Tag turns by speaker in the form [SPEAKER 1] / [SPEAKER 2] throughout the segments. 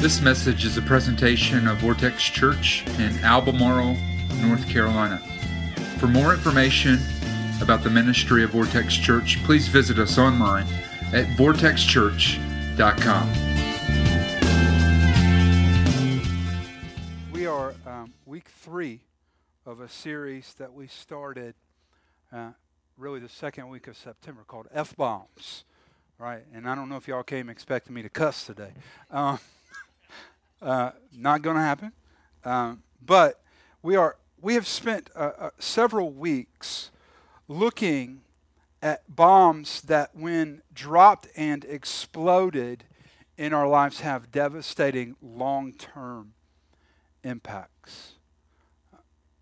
[SPEAKER 1] This message is a presentation of Vortex Church in Albemarle, North Carolina. For more information about the ministry of Vortex Church, please visit us online at vortexchurch.com.
[SPEAKER 2] We are um, week three of a series that we started uh, really the second week of September called F Bombs. Right? And I don't know if y'all came expecting me to cuss today. Um, uh, not going to happen. Um, but we are we have spent uh, uh, several weeks looking at bombs that, when dropped and exploded in our lives, have devastating long term impacts.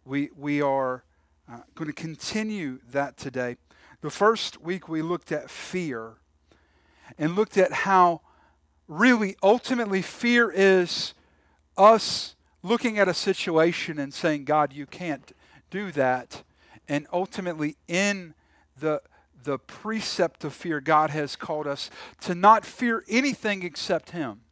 [SPEAKER 2] We, we are uh, going to continue that today. The first week we looked at fear and looked at how really ultimately fear is us looking at a situation and saying, God, you can't do that. And ultimately, in the, the precept of fear, God has called us to not fear anything except Him.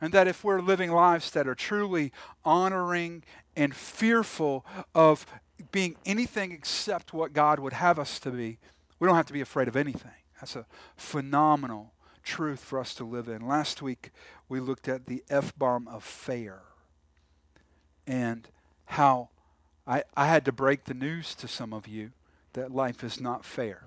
[SPEAKER 2] And that if we're living lives that are truly honoring and fearful of being anything except what God would have us to be, we don't have to be afraid of anything. That's a phenomenal truth for us to live in. Last week, we looked at the F bomb of fair and how I, I had to break the news to some of you that life is not fair.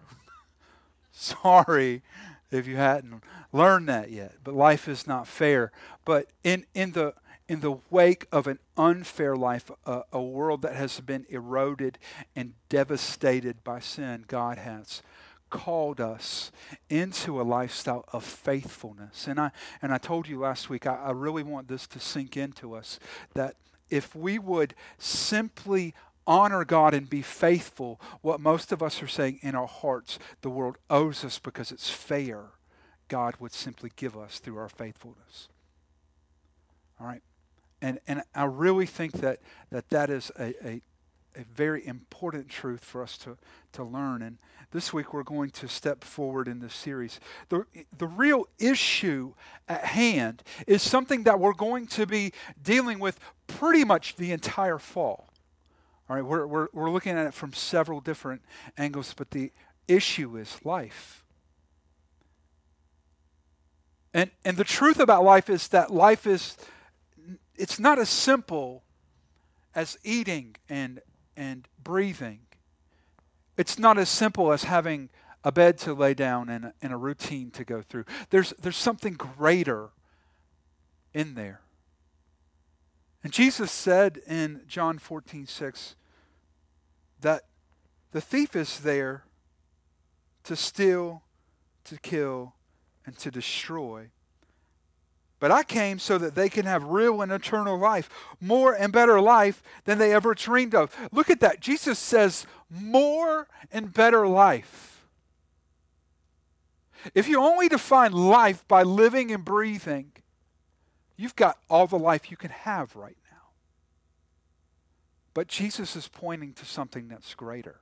[SPEAKER 2] Sorry if you hadn't learned that yet, but life is not fair. But in, in the in the wake of an unfair life, a, a world that has been eroded and devastated by sin, God has called us into a lifestyle of faithfulness. And I and I told you last week, I, I really want this to sink into us that if we would simply honor God and be faithful, what most of us are saying in our hearts, the world owes us because it's fair, God would simply give us through our faithfulness. All right? And, and I really think that that, that is a, a, a very important truth for us to, to learn. And this week we're going to step forward in this series. The, the real issue at hand is something that we're going to be dealing with pretty much the entire fall. All right, we're, we're, we're looking at it from several different angles, but the issue is life. And, and the truth about life is that life is, it's not as simple as eating and, and breathing. It's not as simple as having a bed to lay down and a, and a routine to go through. There's, there's something greater in there. And Jesus said in John 14, 6, that the thief is there to steal, to kill, and to destroy. But I came so that they can have real and eternal life, more and better life than they ever dreamed of. Look at that. Jesus says, more and better life. If you only define life by living and breathing, you've got all the life you can have right now. But Jesus is pointing to something that's greater.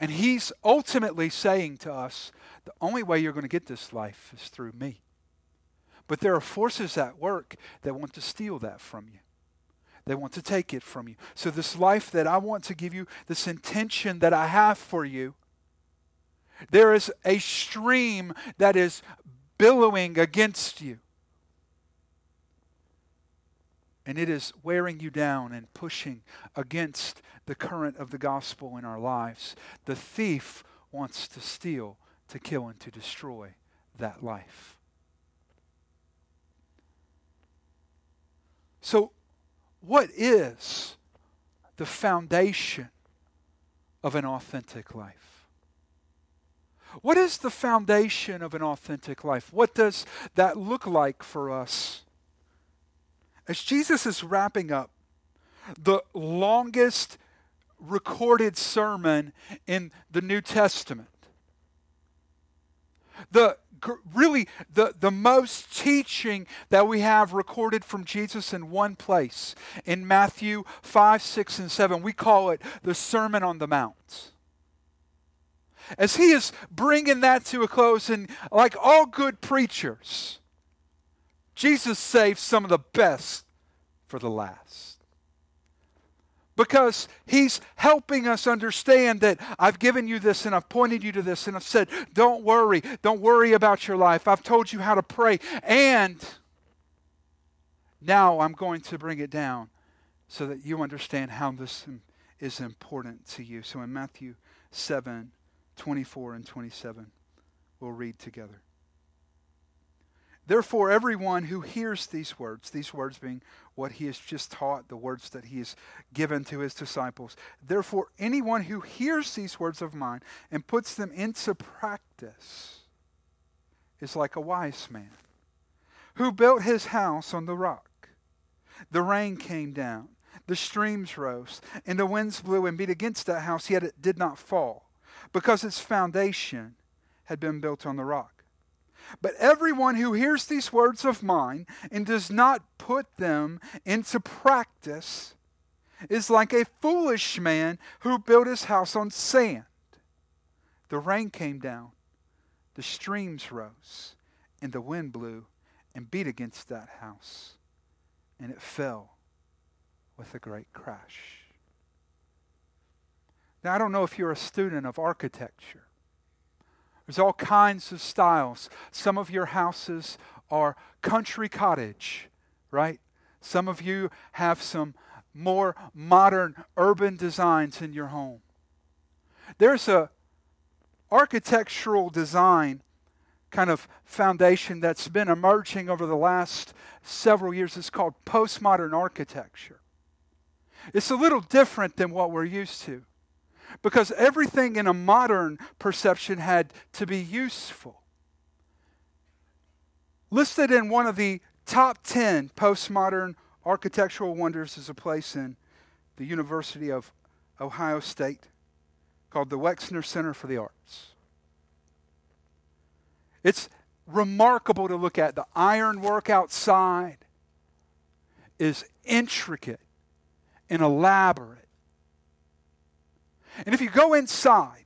[SPEAKER 2] And he's ultimately saying to us the only way you're going to get this life is through me. But there are forces at work that want to steal that from you. They want to take it from you. So, this life that I want to give you, this intention that I have for you, there is a stream that is billowing against you. And it is wearing you down and pushing against the current of the gospel in our lives. The thief wants to steal, to kill, and to destroy that life. So, what is the foundation of an authentic life? What is the foundation of an authentic life? What does that look like for us? As Jesus is wrapping up the longest recorded sermon in the New Testament, the really the, the most teaching that we have recorded from Jesus in one place in Matthew 5, 6, and 7. We call it the Sermon on the Mount. As he is bringing that to a close, and like all good preachers, Jesus saves some of the best for the last. Because he's helping us understand that I've given you this and I've pointed you to this and I've said, don't worry, don't worry about your life. I've told you how to pray. And now I'm going to bring it down so that you understand how this is important to you. So in Matthew 7 24 and 27, we'll read together. Therefore, everyone who hears these words, these words being what he has just taught, the words that he has given to his disciples, therefore, anyone who hears these words of mine and puts them into practice is like a wise man who built his house on the rock. The rain came down, the streams rose, and the winds blew and beat against that house, yet it did not fall, because its foundation had been built on the rock. But everyone who hears these words of mine and does not put them into practice is like a foolish man who built his house on sand. The rain came down, the streams rose, and the wind blew and beat against that house, and it fell with a great crash. Now, I don't know if you're a student of architecture. There's all kinds of styles. Some of your houses are country cottage, right? Some of you have some more modern urban designs in your home. There's a architectural design kind of foundation that's been emerging over the last several years. It's called postmodern architecture. It's a little different than what we're used to because everything in a modern perception had to be useful. Listed in one of the top 10 postmodern architectural wonders is a place in the University of Ohio State called the Wexner Center for the Arts. It's remarkable to look at. The ironwork outside is intricate and elaborate. And if you go inside,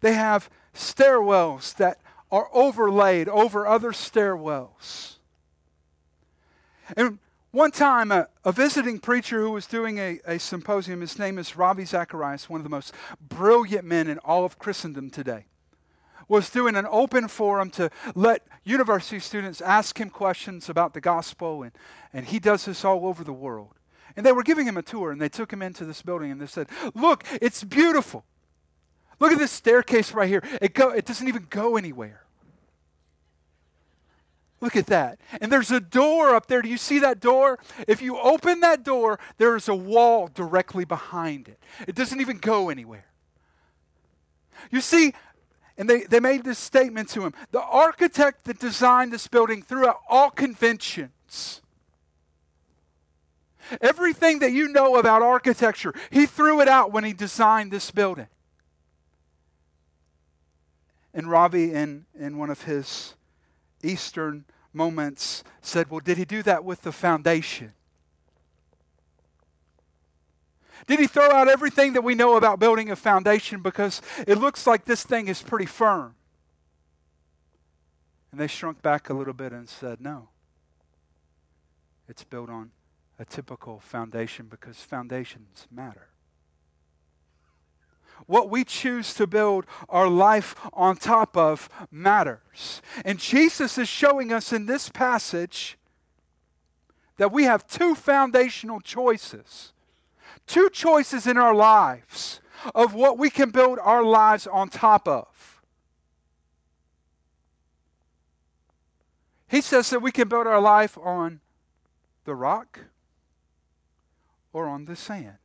[SPEAKER 2] they have stairwells that are overlaid over other stairwells. And one time, a, a, visiting preacher who was doing a, a symposium, his name is Ravi Zacharias, one of the most brilliant men in all of Christendom today, was doing an open forum to let university students ask him questions about the gospel, and, and he does this all over the world. And they were giving him a tour, and they took him into this building, and they said, Look, it's beautiful. Look at this staircase right here. It, go, it doesn't even go anywhere. Look at that. And there's a door up there. Do you see that door? If you open that door, there is a wall directly behind it. It doesn't even go anywhere. You see, and they, they made this statement to him the architect that designed this building threw out all conventions Everything that you know about architecture, he threw it out when he designed this building. And Ravi, in, in one of his Eastern moments, said, Well, did he do that with the foundation? Did he throw out everything that we know about building a foundation because it looks like this thing is pretty firm? And they shrunk back a little bit and said, No. It's built on a typical foundation because foundations matter. What we choose to build our life on top of matters. And Jesus is showing us in this passage that we have two foundational choices. Two choices in our lives of what we can build our lives on top of. He says that we can build our life on the rock or on the sand.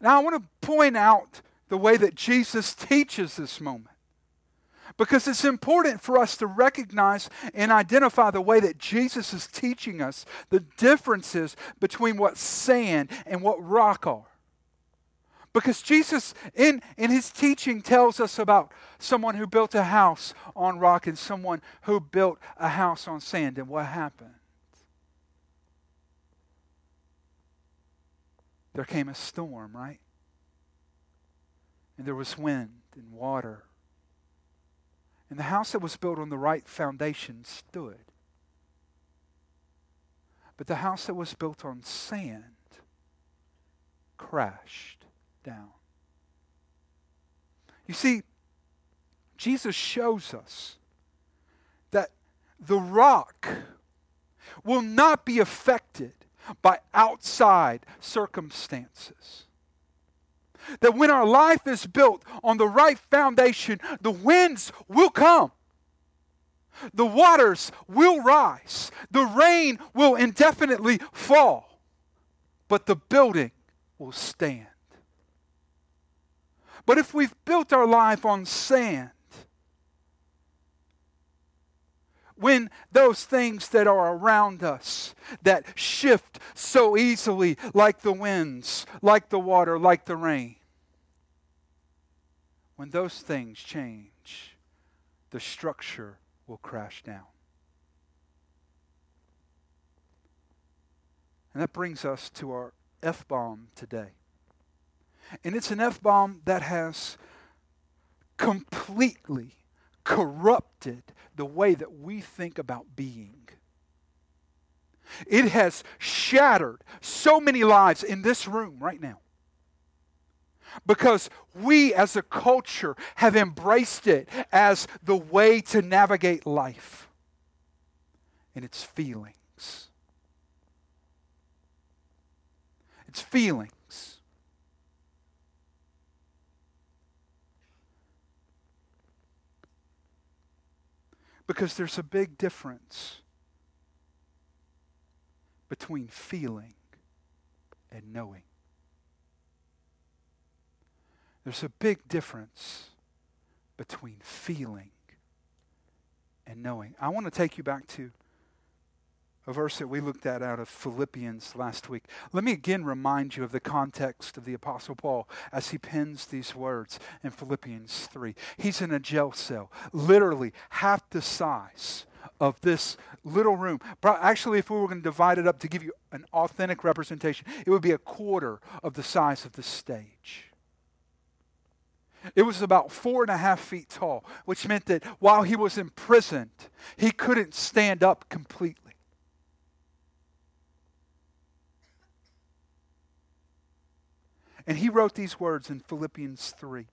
[SPEAKER 2] Now, I want to point out the way that Jesus teaches this moment because it's important for us to recognize and identify the way that Jesus is teaching us the differences between what sand and what rock are. Because Jesus, in, in his teaching, tells us about someone who built a house on rock and someone who built a house on sand and what happened. There came a storm, right? And there was wind and water. And the house that was built on the right foundation stood. But the house that was built on sand crashed down. You see, Jesus shows us that the rock will not be affected by outside circumstances. That when our life is built on the right foundation, the winds will come. The waters will rise. The rain will indefinitely fall. But the building will stand. But if we've built our life on sand, when those things that are around us that shift so easily, like the winds, like the water, like the rain, when those things change, the structure will crash down. And that brings us to our F bomb today. And it's an F bomb that has completely corrupted the way that we think about being. It has shattered so many lives in this room right now. Because we as a culture have embraced it as the way to navigate life. And it's feelings. It's feelings. Because there's a big difference between feeling and knowing. There's a big difference between feeling and knowing. I want to take you back to a verse that we looked at out of Philippians last week. Let me again remind you of the context of the Apostle Paul as he pens these words in Philippians 3. He's in a jail cell, literally half the size of this little room. Actually, if we were going to divide it up to give you an authentic representation, it would be a quarter of the size of the stage. It was about four and a half feet tall, which meant that while he was imprisoned, he couldn't stand up completely. And he wrote these words in Philippians 3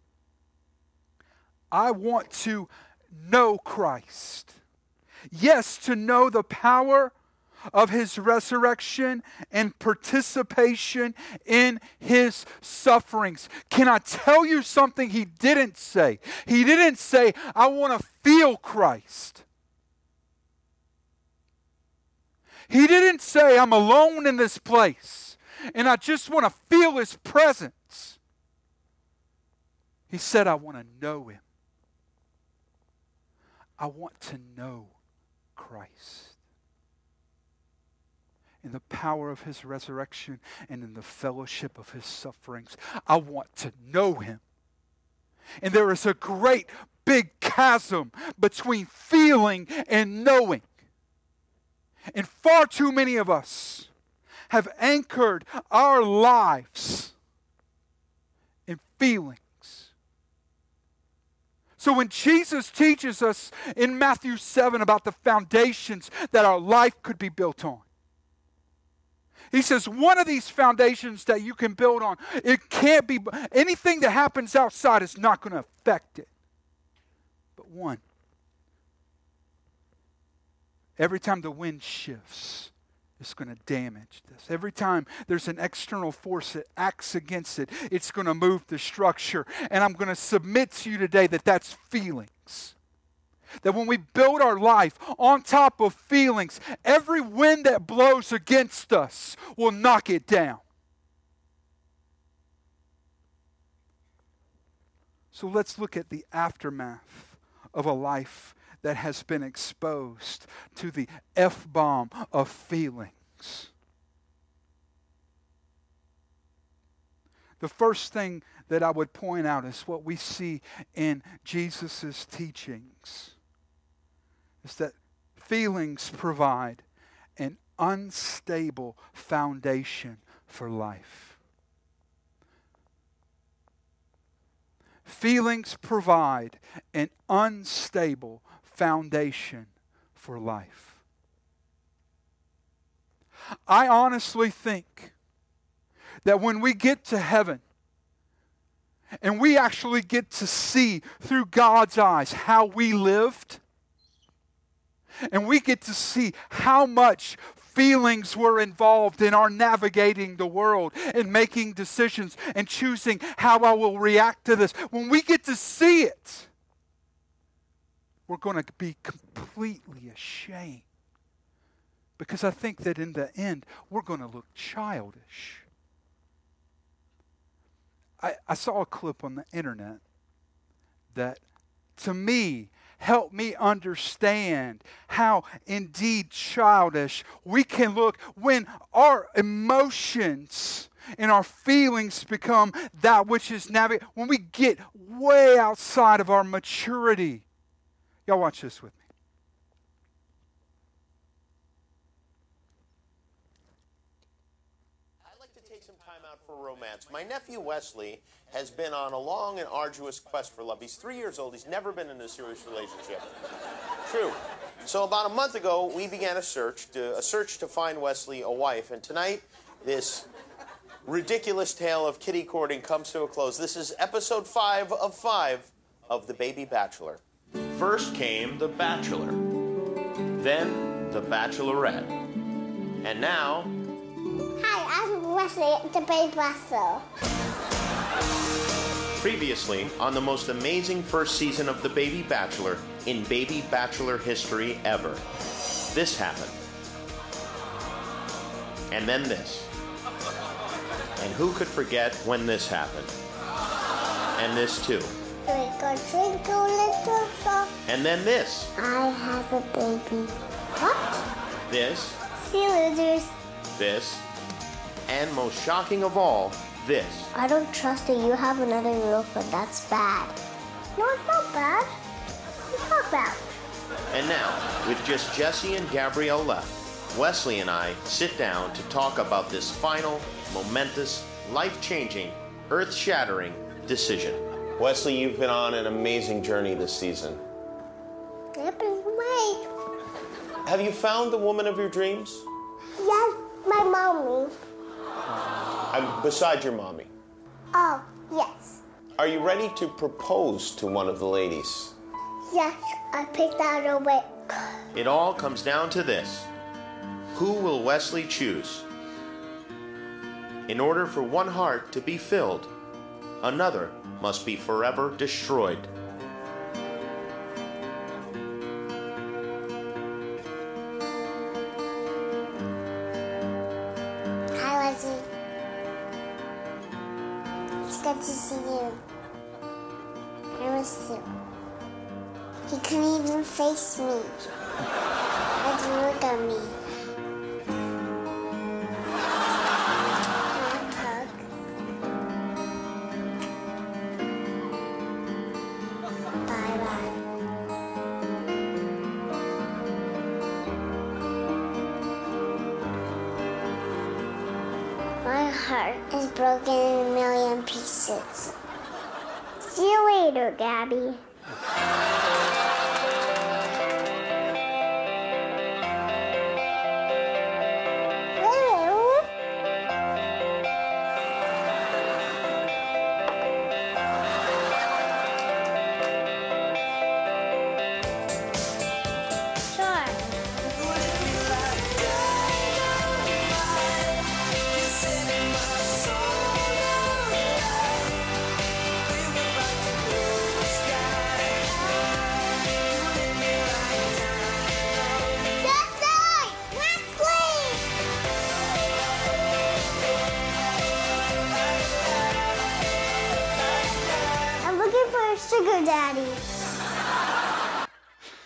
[SPEAKER 2] I want to know Christ. Yes, to know the power of his resurrection and participation in his sufferings. Can I tell you something he didn't say? He didn't say, I want to feel Christ. He didn't say, I'm alone in this place and I just want to feel His presence. He said, I want to know Him. I want to know Christ. In the power of His resurrection and in the fellowship of His sufferings, I want to know Him. And there is a great big chasm between feeling and knowing. And far too many of us have anchored our lives in feelings. So when Jesus teaches us in Matthew 7 about the foundations that our life could be built on, he says one of these foundations that you can build on, it can't be anything that happens outside is not going to affect it. But one, every time the wind shifts, is going to damage this. Every time there's an external force that acts against it, it's going to move the structure. And I'm going to submit to you today that that's feelings. That when we build our life on top of feelings, every wind that blows against us will knock it down. So let's look at the aftermath of a life that has been exposed to the F bomb of feelings. The first thing that I would point out is what we see in Jesus' teachings is that feelings provide an unstable foundation for life. Feelings provide an unstable foundation for life. I honestly think that when we get to heaven, and we actually get to see through God's eyes how we lived. And we get to see how much feelings were involved in our navigating the world and making decisions and choosing how I will react to this. When we get to see it, we're going to be completely ashamed. Because I think that in the end, we're going to look childish. I, I saw a clip on the internet that to me helped me understand how indeed childish we can look when our emotions and our feelings become that which is navigated, when we get way outside of our maturity. Y'all watch this with me.
[SPEAKER 3] I'd like to take some time out for romance. My nephew Wesley has been on a long and arduous quest for love. He's three years old. He's never been in a serious relationship. True. So about a month ago, we began a search to, a search to find Wesley a wife. And tonight, this ridiculous tale of kitty courting comes to a close. This is episode five of five of The Baby Bachelor. First came The Bachelor, then The Bachelorette, and now Hi, I'm
[SPEAKER 4] Wesley the Baby Bachelor.
[SPEAKER 3] Previously, on the most amazing first season of The Baby Bachelor in Baby Bachelor history ever, this happened. And then this. And who could forget when this happened? And this too.
[SPEAKER 4] Little.
[SPEAKER 3] And then this.
[SPEAKER 4] I have a baby. What?
[SPEAKER 3] This.
[SPEAKER 4] See losers.
[SPEAKER 3] This and most shocking of all, this.
[SPEAKER 4] I don't trust that you have another girlfriend. That's bad. No, it's not bad. It's not bad.
[SPEAKER 3] And now, with just Jesse and Gabrielle left, Wesley and I sit down to talk about this final, momentous, life changing, earth shattering decision. Wesley, you've been on an amazing journey this season. Have you found the woman of your dreams?
[SPEAKER 4] Yes, my mommy.
[SPEAKER 3] I'm beside your mommy.
[SPEAKER 4] Oh, yes.
[SPEAKER 3] Are you ready to propose to one of the ladies?
[SPEAKER 4] Yes, I picked out a wick.
[SPEAKER 3] It all comes down to this Who will Wesley choose? In order for one heart to be filled, another must be forever destroyed. Hi, Lizzie.
[SPEAKER 4] It's good to see you. I miss you. He couldn't even face me. Let's look at me. Gabby. Sugar daddy.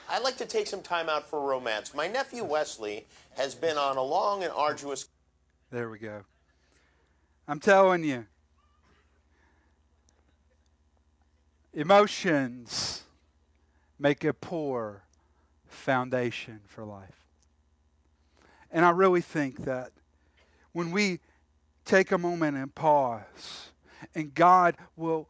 [SPEAKER 3] I'd like to take some time out for romance. My nephew Wesley has been on a long and arduous.
[SPEAKER 2] There we go. I'm telling you, emotions make a poor foundation for life. And I really think that when we take a moment and pause, and God will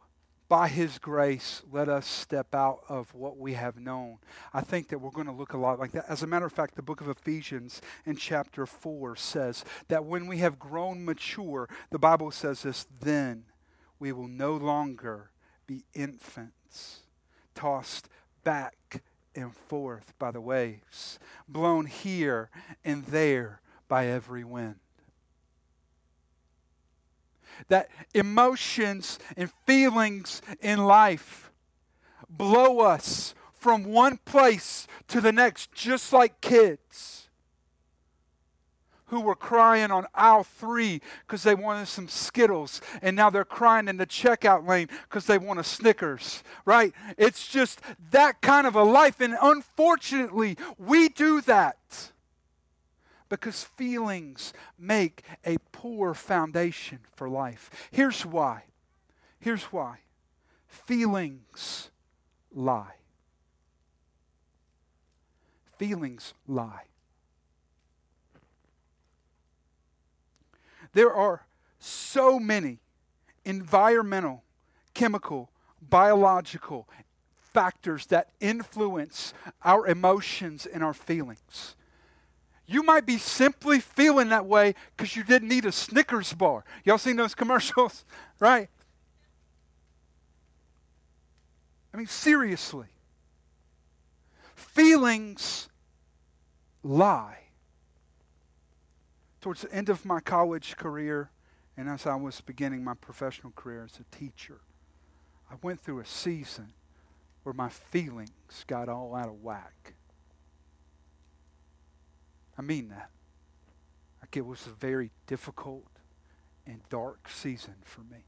[SPEAKER 2] by His grace, let us step out of what we have known. I think that we're going to look a lot like that. As a matter of fact, the book of Ephesians in chapter 4 says that when we have grown mature, the Bible says this, then we will no longer be infants, tossed back and forth by the waves, blown here and there by every wind that emotions and feelings in life blow us from one place to the next, just like kids who were crying on aisle three because they wanted some Skittles, and now they're crying in the checkout lane because they want a Snickers, right? It's just that kind of a life, and unfortunately, we do that because feelings make a poor foundation for life. Here's why. Here's why. Feelings lie. Feelings lie. There are so many environmental, chemical, biological factors that influence our emotions and our feelings. You might be simply feeling that way because you didn't eat a Snickers bar. Y'all seen those commercials, right? I mean, seriously. Feelings lie. Towards the end of my college career, and as I was beginning my professional career as a teacher, I went through a season where my feelings got all out of whack. I mean that. Like it was a very difficult and dark season for me.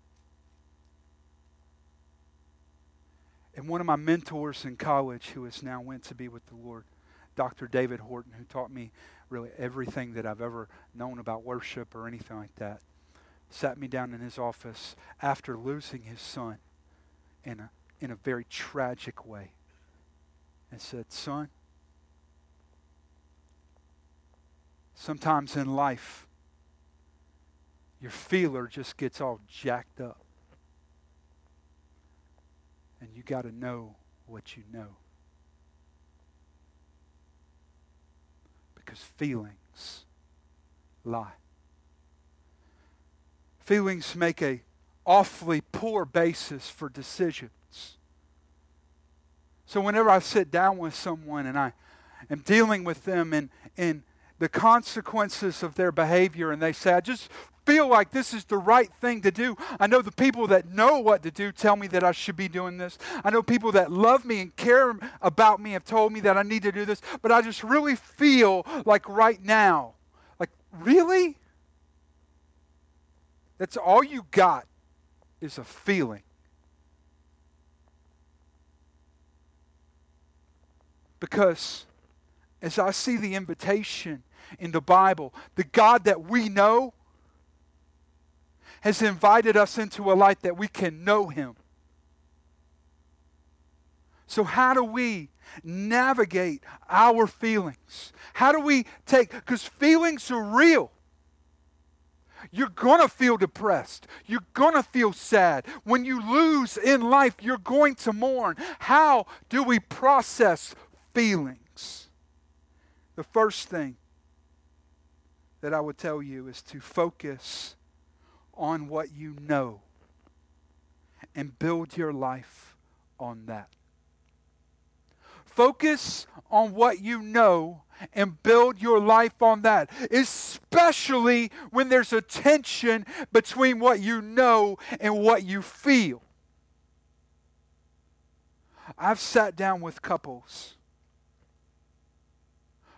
[SPEAKER 2] And one of my mentors in college, who has now went to be with the Lord, Dr. David Horton, who taught me really everything that I've ever known about worship or anything like that, sat me down in his office after losing his son in a, in a very tragic way and said, Son, Sometimes in life, your feeler just gets all jacked up. And you got to know what you know. Because feelings lie. Feelings make a awfully poor basis for decisions. So whenever I sit down with someone and I am dealing with them in, in the consequences of their behavior and they say, I just feel like this is the right thing to do. I know the people that know what to do tell me that I should be doing this. I know people that love me and care about me have told me that I need to do this, but I just really feel like right now, like, really? That's all you got is a feeling. Because as I see the invitation in the Bible, the God that we know has invited us into a light that we can know Him. So, how do we navigate our feelings? How do we take, because feelings are real. You're going to feel depressed. You're going to feel sad. When you lose in life, you're going to mourn. How do we process feelings? The first thing that I would tell you is to focus on what you know and build your life on that. Focus on what you know and build your life on that, especially when there's a tension between what you know and what you feel. I've sat down with couples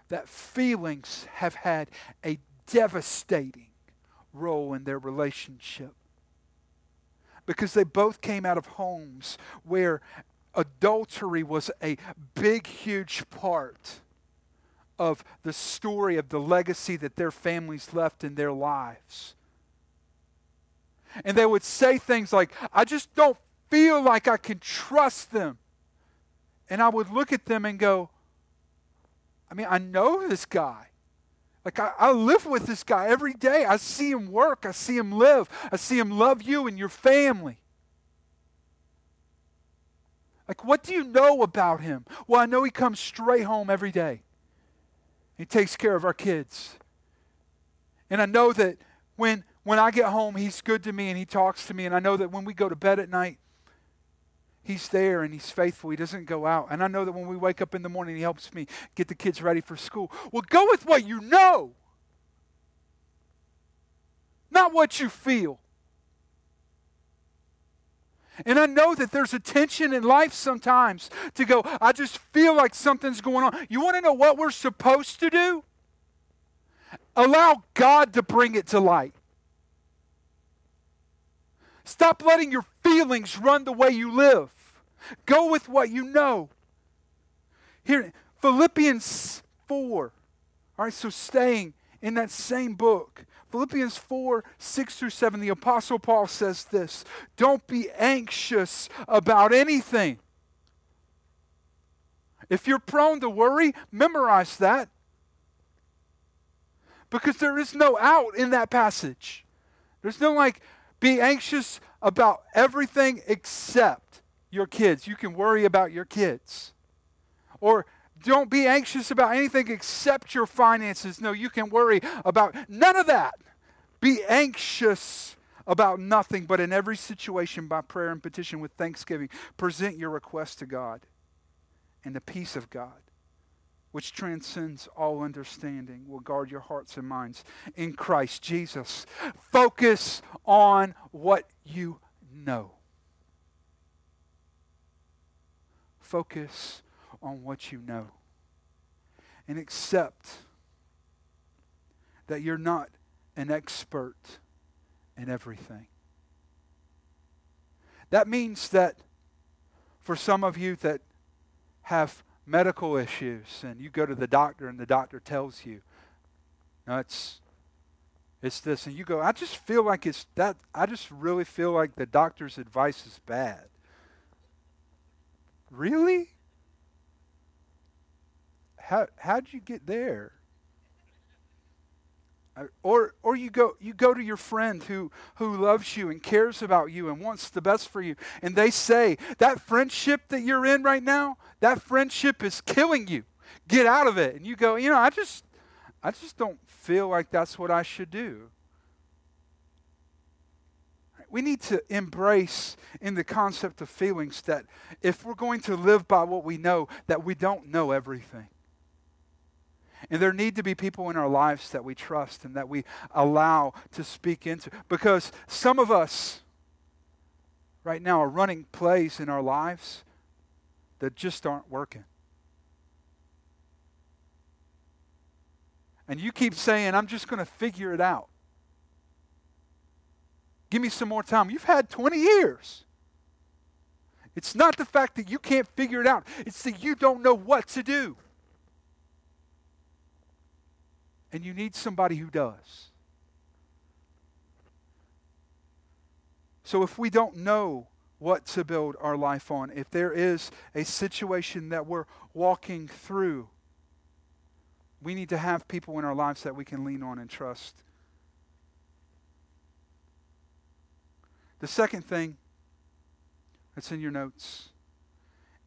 [SPEAKER 2] that feelings have had a devastating role in their relationship. Because they both came out of homes where adultery was a big, huge part of the story of the legacy that their families left in their lives. And they would say things like, I just don't feel like I can trust them. And I would look at them and go, I mean, I know this guy. Like, I, I, live with this guy every day. I see him work. I see him live. I see him love you and your family. Like, what do you know about him? Well, I know he comes straight home every day. He takes care of our kids. And I know that when, when I get home, he's good to me and he talks to me. And I know that when we go to bed at night, he's there and he's faithful. He doesn't go out. And I know that when we wake up in the morning, he helps me get the kids ready for school. Well, go with what you know, not what you feel. And I know that there's a tension in life sometimes to go, I just feel like something's going on. You want to know what we're supposed to do? Allow God to bring it to light. Stop letting your feelings run the way you live. Go with what you know. Here, Philippians 4. All right, so staying in that same book. Philippians 4 6 through 7, the Apostle Paul says this Don't be anxious about anything. If you're prone to worry, memorize that. Because there is no out in that passage. There's no like, be anxious about everything except your kids. You can worry about your kids. Or don't be anxious about anything except your finances. No, you can worry about none of that. Be anxious about nothing, but in every situation, by prayer and petition with thanksgiving, present your request to God. And the peace of God, which transcends all understanding, will guard your hearts and minds in Christ Jesus. Focus on what you know. Focus on what you know. And accept that you're not an expert in everything. That means that for some of you that have medical issues and you go to the doctor and the doctor tells you, no, it's it's this, and you go, I just feel like it's that I just really feel like the doctor's advice is bad. Really? How how'd you get there? Or or you go you go to your friend who who loves you and cares about you and wants the best for you and they say that friendship that you're in right now that friendship is killing you get out of it and you go you know i just i just don't feel like that's what i should do we need to embrace in the concept of feelings that if we're going to live by what we know that we don't know everything and there need to be people in our lives that we trust and that we allow to speak into. Because some of us right now are running plays in our lives that just aren't working. And you keep saying, I'm just going to figure it out. Give me some more time. You've had 20 years. It's not the fact that you can't figure it out, it's that you don't know what to do and you need somebody who does. So if we don't know what to build our life on, if there is a situation that we're walking through, we need to have people in our lives that we can lean on and trust. The second thing that's in your notes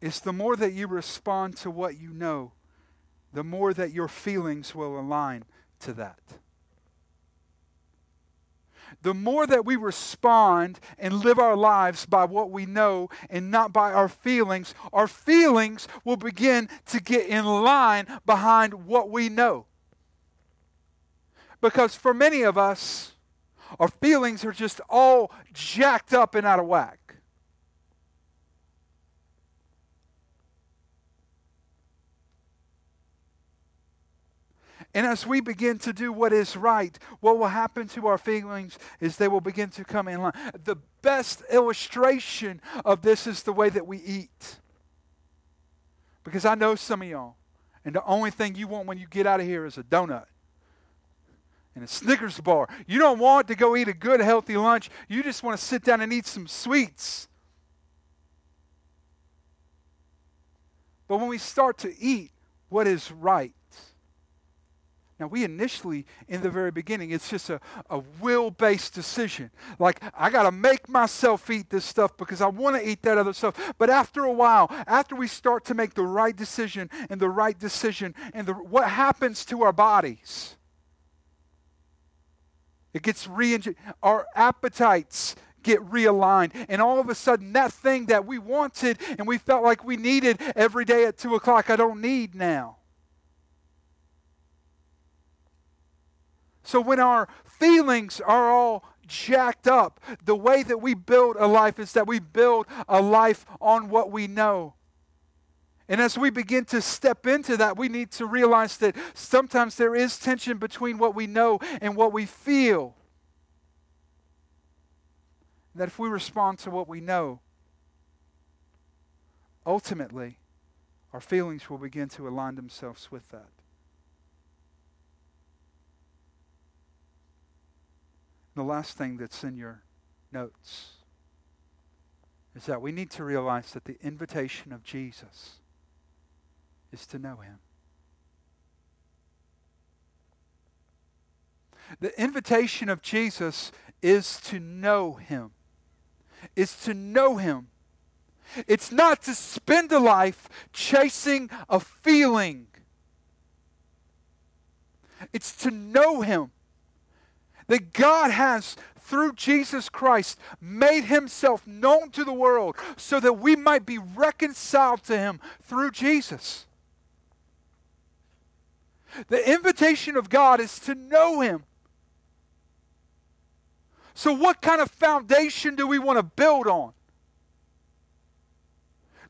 [SPEAKER 2] is the more that you respond to what you know, the more that your feelings will align to that. The more that we respond and live our lives by what we know and not by our feelings, our feelings will begin to get in line behind what we know. Because for many of us, our feelings are just all jacked up and out of whack. And as we begin to do what is right, what will happen to our feelings is they will begin to come in line. The best illustration of this is the way that we eat. Because I know some of y'all, and the only thing you want when you get out of here is a donut and a Snickers bar. You don't want to go eat a good, healthy lunch. You just want to sit down and eat some sweets. But when we start to eat what is right, Now, we initially, in the very beginning, it's just a, a will based decision. Like, I got to make myself eat this stuff because I want to eat that other stuff. But after a while, after we start to make the right decision and the right decision, and the, what happens to our bodies? It gets re Our appetites get realigned. And all of a sudden, that thing that we wanted and we felt like we needed every day at 2 o'clock, I don't need now. So when our feelings are all jacked up, the way that we build a life is that we build a life on what we know. And as we begin to step into that, we need to realize that sometimes there is tension between what we know and what we feel. That if we respond to what we know, ultimately, our feelings will begin to align themselves with that. the last thing that's in your notes is that we need to realize that the invitation of Jesus is to know him. The invitation of Jesus is to know him. Is to know him. It's not to spend a life chasing a feeling. It's to know him that God has, through Jesus Christ, made himself known to the world so that we might be reconciled to him through Jesus. The invitation of God is to know him. So, what kind of foundation do we want to build on?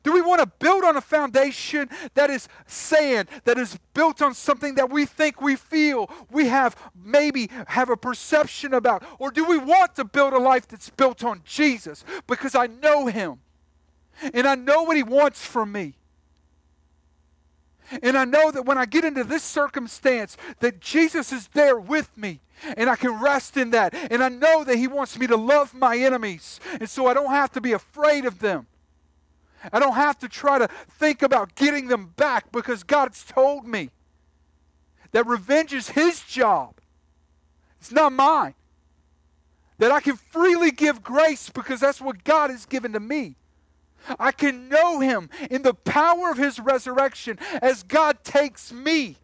[SPEAKER 2] Do we want to build on a foundation that is sand, that is built on something that we think we feel, we have maybe have a perception about? Or do we want to build a life that's built on Jesus because I know him and I know what he wants from me? And I know that when I get into this circumstance that Jesus is there with me and I can rest in that. And I know that he wants me to love my enemies and so I don't have to be afraid of them. I don't have to try to think about getting them back because God's told me that revenge is His job. It's not mine. That I can freely give grace because that's what God has given to me. I can know Him in the power of His resurrection as God takes me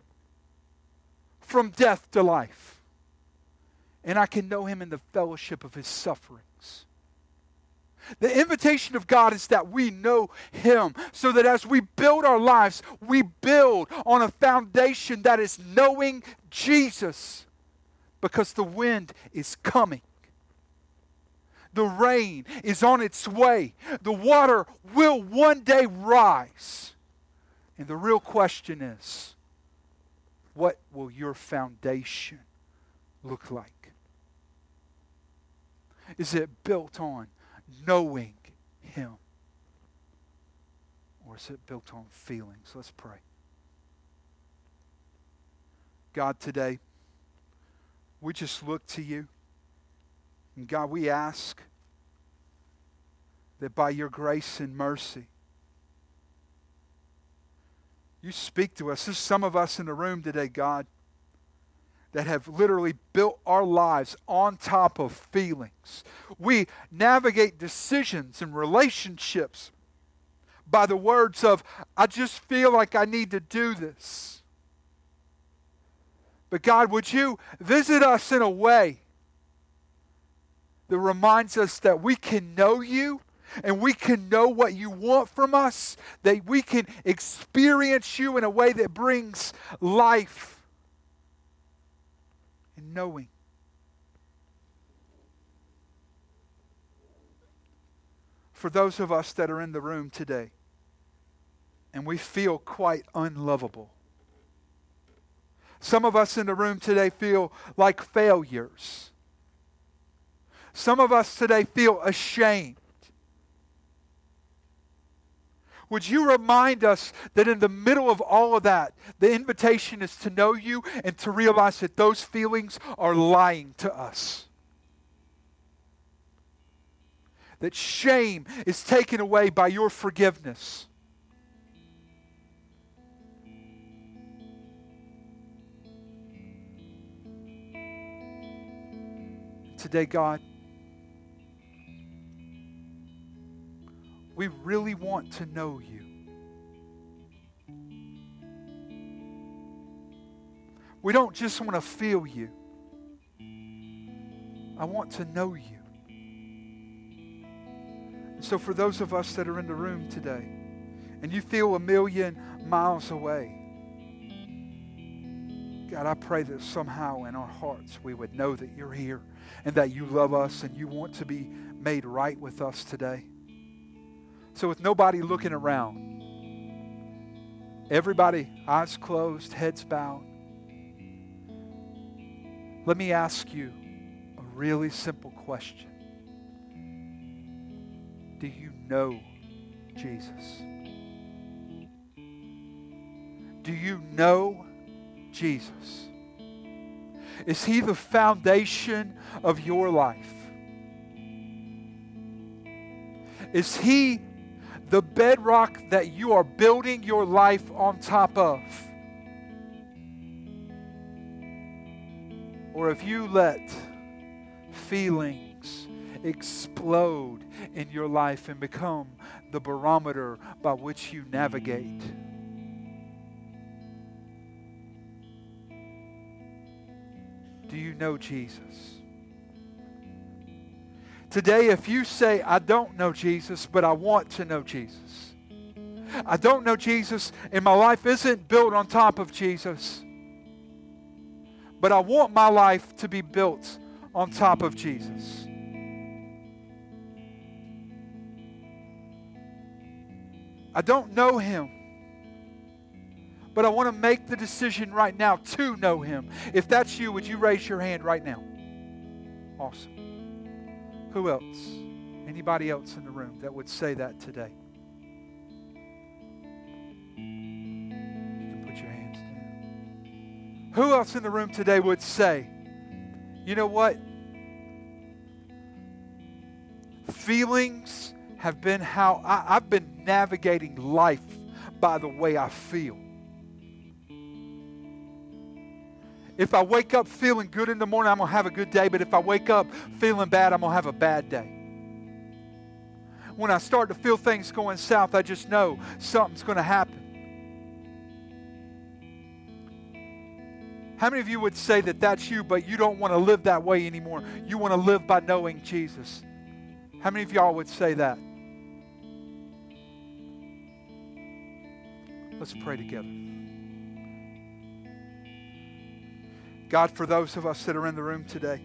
[SPEAKER 2] from death to life. And I can know Him in the fellowship of His sufferings. The invitation of God is that we know Him so that as we build our lives, we build on a foundation that is knowing Jesus because the wind is coming. The rain is on its way. The water will one day rise. And the real question is what will your foundation look like? Is it built on knowing Him? Or is it built on feelings? Let's pray. God, today, we just look to you. And God, we ask that by your grace and mercy, you speak to us. There's some of us in the room today, God, that have literally built our lives on top of feelings. We navigate decisions and relationships by the words of, I just feel like I need to do this. But God, would you visit us in a way that reminds us that we can know you and we can know what you want from us, that we can experience you in a way that brings life and knowing. For those of us that are in the room today and we feel quite unlovable, some of us in the room today feel like failures. Some of us today feel ashamed. Would you remind us that in the middle of all of that, the invitation is to know you and to realize that those feelings are lying to us? That shame is taken away by your forgiveness. Today, God. We really want to know you. We don't just want to feel you. I want to know you. So, for those of us that are in the room today, and you feel a million miles away, God, I pray that somehow in our hearts we would know that you're here and that you love us and you want to be made right with us today. So, with nobody looking around, everybody eyes closed, heads bowed, let me ask you a really simple question Do you know Jesus? Do you know Jesus? Is He the foundation of your life? Is He the bedrock that you are building your life on top of? Or if you let feelings explode in your life and become the barometer by which you navigate? Do you know Jesus? Today, if you say, I don't know Jesus, but I want to know Jesus, I don't know Jesus, and my life isn't built on top of Jesus, but I want my life to be built on top of Jesus. I don't know him, but I want to make the decision right now to know him. If that's you, would you raise your hand right now? Awesome. Who else? Anybody else in the room that would say that today? You can put your hands down. Who else in the room today would say, you know what? Feelings have been how I, have been navigating life by the way I feel. If I wake up feeling good in the morning, I'm going to have a good day. But if I wake up feeling bad, I'm going to have a bad day. When I start to feel things going south, I just know something's going to happen. How many of you would say that that's you, but you don't want to live that way anymore? You want to live by knowing Jesus. How many of y'all would say that? Let's pray together. God, for those of us that are in the room today,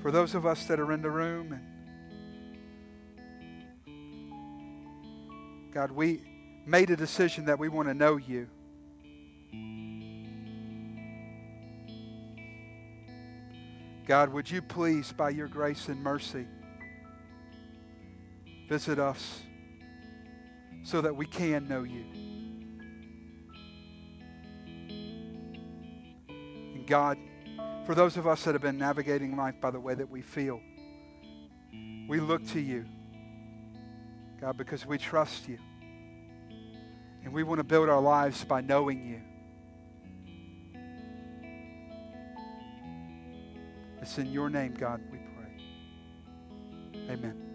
[SPEAKER 2] for those of us that are in the room, and God, we made a decision that we want to know you. God, would you please, by your grace and mercy, visit us? So that we can know you. And God, for those of us that have been navigating life by the way that we feel, we look to you, God, because we trust you. And we want to build our lives by knowing you. It's in your name, God, we pray. Amen.